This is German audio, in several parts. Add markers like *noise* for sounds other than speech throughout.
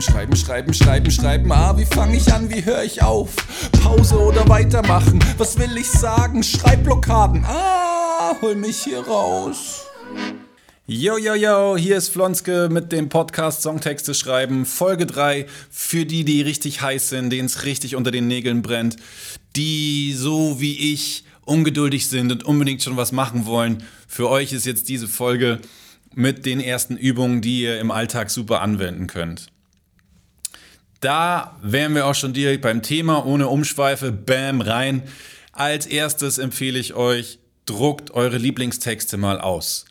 Schreiben, schreiben, schreiben, schreiben, schreiben. Ah, wie fange ich an, wie höre ich auf? Pause oder weitermachen? Was will ich sagen? Schreibblockaden. Ah, hol mich hier raus. Yo, yo, yo, hier ist Flonske mit dem Podcast Songtexte schreiben, Folge 3, für die, die richtig heiß sind, denen es richtig unter den Nägeln brennt, die so wie ich ungeduldig sind und unbedingt schon was machen wollen. Für euch ist jetzt diese Folge mit den ersten Übungen, die ihr im Alltag super anwenden könnt. Da wären wir auch schon direkt beim Thema, ohne Umschweife, bam, rein. Als erstes empfehle ich euch, druckt eure Lieblingstexte mal aus.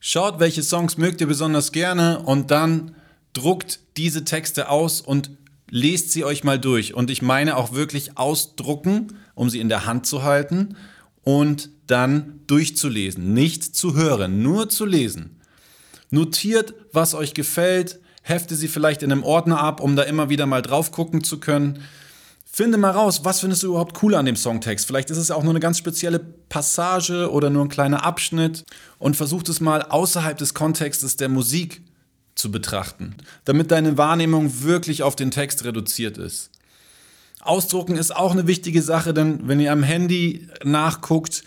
Schaut, welche Songs mögt ihr besonders gerne und dann druckt diese Texte aus und lest sie euch mal durch. Und ich meine auch wirklich ausdrucken, um sie in der Hand zu halten und dann durchzulesen. Nicht zu hören, nur zu lesen. Notiert, was euch gefällt, hefte sie vielleicht in einem Ordner ab, um da immer wieder mal drauf gucken zu können. Finde mal raus, was findest du überhaupt cool an dem Songtext? Vielleicht ist es auch nur eine ganz spezielle Passage oder nur ein kleiner Abschnitt und versuch es mal außerhalb des Kontextes der Musik zu betrachten, damit deine Wahrnehmung wirklich auf den Text reduziert ist. Ausdrucken ist auch eine wichtige Sache, denn wenn ihr am Handy nachguckt,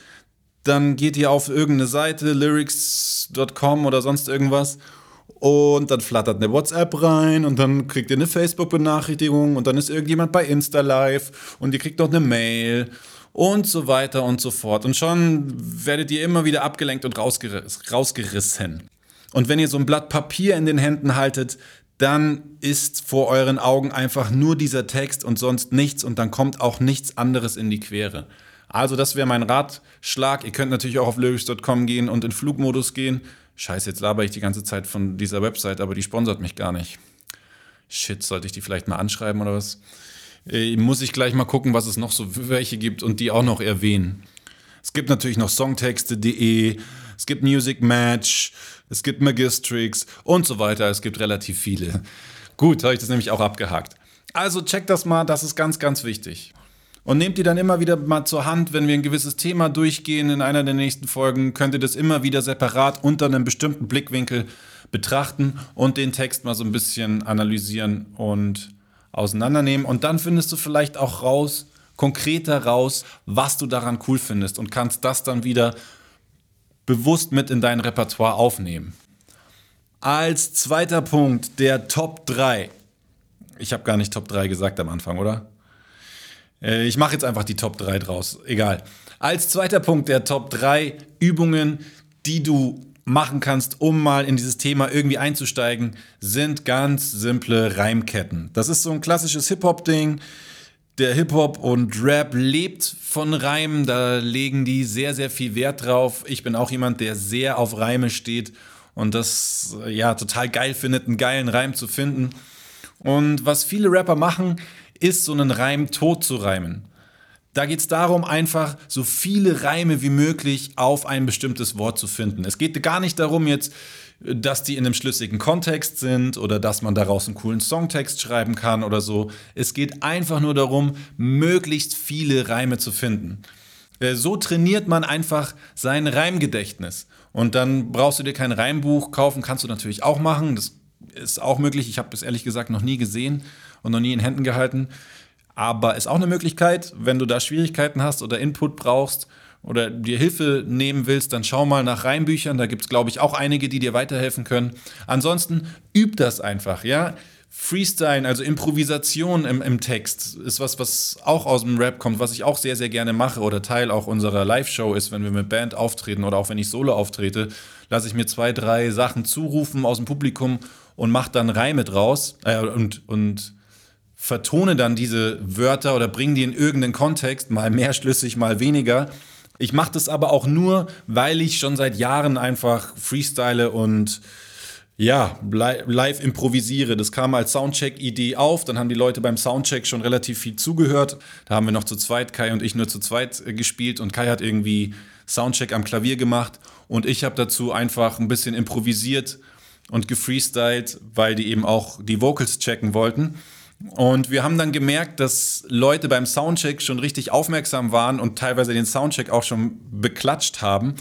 dann geht ihr auf irgendeine Seite, lyrics.com oder sonst irgendwas und dann flattert eine WhatsApp rein und dann kriegt ihr eine Facebook-Benachrichtigung und dann ist irgendjemand bei Insta live und ihr kriegt noch eine Mail und so weiter und so fort. Und schon werdet ihr immer wieder abgelenkt und rausgerissen. Und wenn ihr so ein Blatt Papier in den Händen haltet, dann ist vor euren Augen einfach nur dieser Text und sonst nichts und dann kommt auch nichts anderes in die Quere. Also das wäre mein Ratschlag. Ihr könnt natürlich auch auf lyrics.com gehen und in Flugmodus gehen Scheiße, jetzt laber ich die ganze Zeit von dieser Website, aber die sponsert mich gar nicht. Shit, sollte ich die vielleicht mal anschreiben oder was? Äh, muss ich gleich mal gucken, was es noch so welche gibt und die auch noch erwähnen. Es gibt natürlich noch songtexte.de, es gibt Music Match, es gibt Magistrix und so weiter. Es gibt relativ viele. Gut, habe ich das nämlich auch abgehakt. Also checkt das mal, das ist ganz, ganz wichtig. Und nehmt die dann immer wieder mal zur Hand, wenn wir ein gewisses Thema durchgehen in einer der nächsten Folgen, könnt ihr das immer wieder separat unter einem bestimmten Blickwinkel betrachten und den Text mal so ein bisschen analysieren und auseinandernehmen. Und dann findest du vielleicht auch raus, konkreter raus, was du daran cool findest und kannst das dann wieder bewusst mit in dein Repertoire aufnehmen. Als zweiter Punkt der Top 3. Ich habe gar nicht Top 3 gesagt am Anfang, oder? Äh, ich mache jetzt einfach die Top 3 draus. Egal. Als zweiter Punkt der Top 3 Übungen, die du machen kannst, um mal in dieses Thema irgendwie einzusteigen, sind ganz simple Reimketten. Das ist so ein klassisches Hip-Hop-Ding. Der Hip-Hop und Rap lebt von Reimen, da legen die sehr, sehr viel Wert drauf. Ich bin auch jemand, der sehr auf Reime steht und das ja total geil findet, einen geilen Reim zu finden. Und was viele Rapper machen, ist, so einen Reim tot zu reimen. Da geht es darum, einfach so viele Reime wie möglich auf ein bestimmtes Wort zu finden. Es geht gar nicht darum jetzt, dass die in einem schlüssigen Kontext sind oder dass man daraus einen coolen Songtext schreiben kann oder so. Es geht einfach nur darum, möglichst viele Reime zu finden. Äh, so trainiert man einfach sein Reimgedächtnis. Und dann brauchst du dir kein Reimbuch kaufen, kannst du natürlich auch machen. Das ist auch möglich. Ich habe es ehrlich gesagt noch nie gesehen und noch nie in Händen gehalten. Aber ist auch eine Möglichkeit, wenn du da Schwierigkeiten hast oder Input brauchst oder dir Hilfe nehmen willst, dann schau mal nach Reimbüchern. Da gibt es, glaube ich, auch einige, die dir weiterhelfen können. Ansonsten üb das einfach, ja. Freestyle, also Improvisation im, im Text, ist was, was auch aus dem Rap kommt, was ich auch sehr, sehr gerne mache oder Teil auch unserer Live-Show ist, wenn wir mit Band auftreten oder auch wenn ich solo auftrete, lasse ich mir zwei, drei Sachen zurufen aus dem Publikum und mache dann Reime draus äh, und, und vertone dann diese Wörter oder bringe die in irgendeinen Kontext, mal mehr schlüssig, mal weniger. Ich mache das aber auch nur, weil ich schon seit Jahren einfach freestyle und ja, live improvisiere. Das kam als Soundcheck-Idee auf. Dann haben die Leute beim Soundcheck schon relativ viel zugehört. Da haben wir noch zu zweit, Kai und ich nur zu zweit äh, gespielt und Kai hat irgendwie Soundcheck am Klavier gemacht und ich habe dazu einfach ein bisschen improvisiert und gefreestylt, weil die eben auch die Vocals checken wollten. Und wir haben dann gemerkt, dass Leute beim Soundcheck schon richtig aufmerksam waren und teilweise den Soundcheck auch schon beklatscht haben.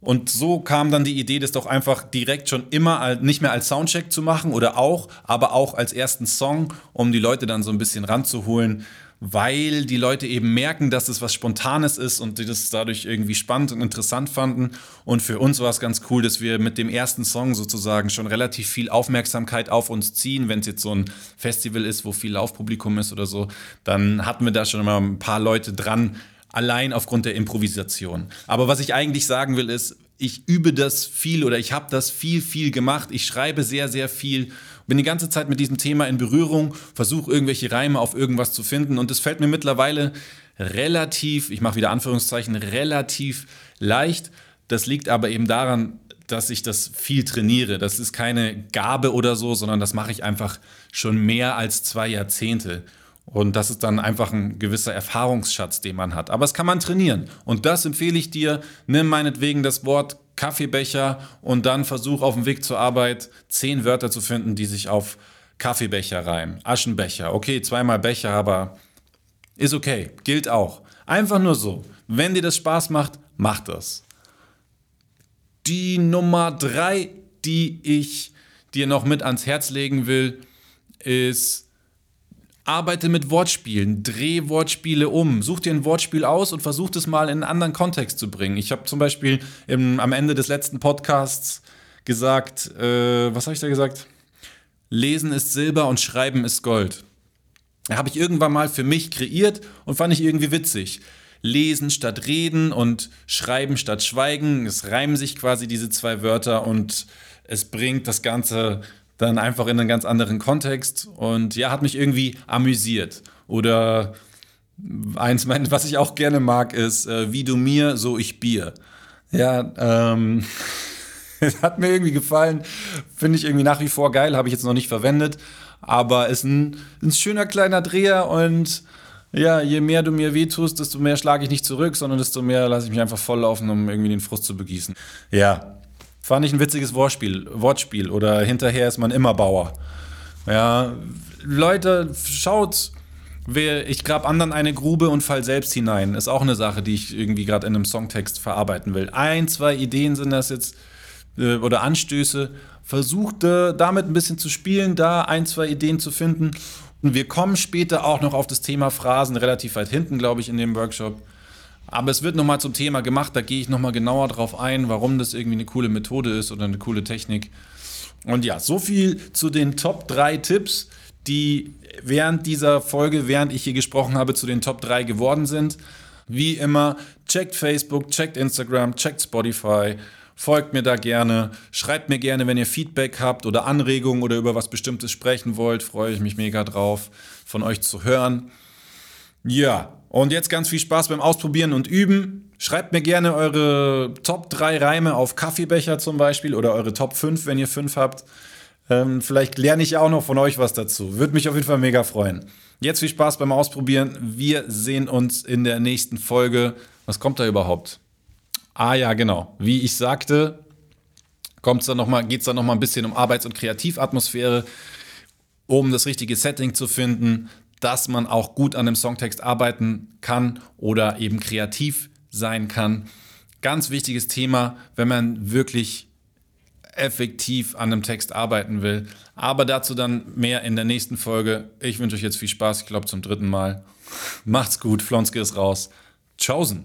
Und so kam dann die Idee, das doch einfach direkt schon immer nicht mehr als Soundcheck zu machen oder auch, aber auch als ersten Song, um die Leute dann so ein bisschen ranzuholen, weil die Leute eben merken, dass es was Spontanes ist und die das dadurch irgendwie spannend und interessant fanden. Und für uns war es ganz cool, dass wir mit dem ersten Song sozusagen schon relativ viel Aufmerksamkeit auf uns ziehen. Wenn es jetzt so ein Festival ist, wo viel Laufpublikum ist oder so, dann hatten wir da schon mal ein paar Leute dran, allein aufgrund der Improvisation. Aber was ich eigentlich sagen will, ist, ich übe das viel oder ich habe das viel, viel gemacht. Ich schreibe sehr, sehr viel, bin die ganze Zeit mit diesem Thema in Berührung, versuche irgendwelche Reime auf irgendwas zu finden und es fällt mir mittlerweile relativ, ich mache wieder Anführungszeichen, relativ leicht. Das liegt aber eben daran, dass ich das viel trainiere. Das ist keine Gabe oder so, sondern das mache ich einfach schon mehr als zwei Jahrzehnte. Und das ist dann einfach ein gewisser Erfahrungsschatz, den man hat. Aber es kann man trainieren. Und das empfehle ich dir. Nimm meinetwegen das Wort Kaffeebecher und dann versuch auf dem Weg zur Arbeit zehn Wörter zu finden, die sich auf Kaffeebecher reimen. Aschenbecher. Okay, zweimal Becher, aber ist okay. Gilt auch. Einfach nur so. Wenn dir das Spaß macht, mach das. Die Nummer drei, die ich dir noch mit ans Herz legen will, ist Arbeite mit Wortspielen, dreh Wortspiele um, such dir ein Wortspiel aus und versuch es mal in einen anderen Kontext zu bringen. Ich habe zum Beispiel im, am Ende des letzten Podcasts gesagt, äh, was habe ich da gesagt? Lesen ist Silber und Schreiben ist Gold. Habe ich irgendwann mal für mich kreiert und fand ich irgendwie witzig. Lesen statt reden und schreiben statt schweigen. Es reimen sich quasi diese zwei Wörter und es bringt das Ganze dann einfach in einen ganz anderen Kontext und ja, hat mich irgendwie amüsiert. Oder eins, was ich auch gerne mag, ist äh, wie du mir, so ich Bier. Ja, ähm, *laughs* hat mir irgendwie gefallen, finde ich irgendwie nach wie vor geil, habe ich jetzt noch nicht verwendet, aber ist ein, ein schöner kleiner Dreher und ja, je mehr du mir wehtust, desto mehr schlage ich nicht zurück, sondern desto mehr lasse ich mich einfach volllaufen, um irgendwie den Frust zu begießen. Ja, Fand ich ein witziges Wortspiel, Wortspiel. Oder hinterher ist man immer Bauer. Ja, Leute, schaut, ich grab anderen eine Grube und fall selbst hinein. Ist auch eine Sache, die ich irgendwie gerade in einem Songtext verarbeiten will. Ein, zwei Ideen sind das jetzt äh, oder Anstöße. Versucht äh, damit ein bisschen zu spielen, da ein, zwei Ideen zu finden. Und wir kommen später auch noch auf das Thema Phrasen relativ weit hinten, glaube ich, in dem Workshop. Aber es wird nochmal zum Thema gemacht, da gehe ich nochmal genauer drauf ein, warum das irgendwie eine coole Methode ist oder eine coole Technik. Und ja, so viel zu den Top 3 Tipps, die während dieser Folge, während ich hier gesprochen habe, zu den Top 3 geworden sind. Wie immer, checkt Facebook, checkt Instagram, checkt Spotify, folgt mir da gerne, schreibt mir gerne, wenn ihr Feedback habt oder Anregungen oder über was Bestimmtes sprechen wollt, freue ich mich mega drauf, von euch zu hören. Ja, und jetzt ganz viel Spaß beim Ausprobieren und Üben. Schreibt mir gerne eure Top 3 Reime auf Kaffeebecher zum Beispiel oder eure Top 5, wenn ihr 5 habt. Ähm, vielleicht lerne ich auch noch von euch was dazu. Würde mich auf jeden Fall mega freuen. Jetzt viel Spaß beim Ausprobieren. Wir sehen uns in der nächsten Folge. Was kommt da überhaupt? Ah ja, genau. Wie ich sagte, geht es dann nochmal ein bisschen um Arbeits- und Kreativatmosphäre, um das richtige Setting zu finden, dass man auch gut an einem Songtext arbeiten kann oder eben kreativ sein kann. Ganz wichtiges Thema, wenn man wirklich effektiv an einem Text arbeiten will. Aber dazu dann mehr in der nächsten Folge. Ich wünsche euch jetzt viel Spaß, ich glaube zum dritten Mal. Macht's gut, Flonske ist raus. Chosen.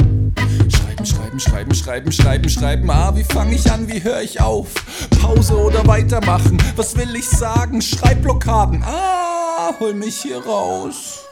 Schreiben, schreiben, schreiben, schreiben, schreiben, schreiben. Ah, wie fange ich an, wie höre ich auf? Pause oder weitermachen? Was will ich sagen? Schreibblockaden. Ah! Hol mich hier raus.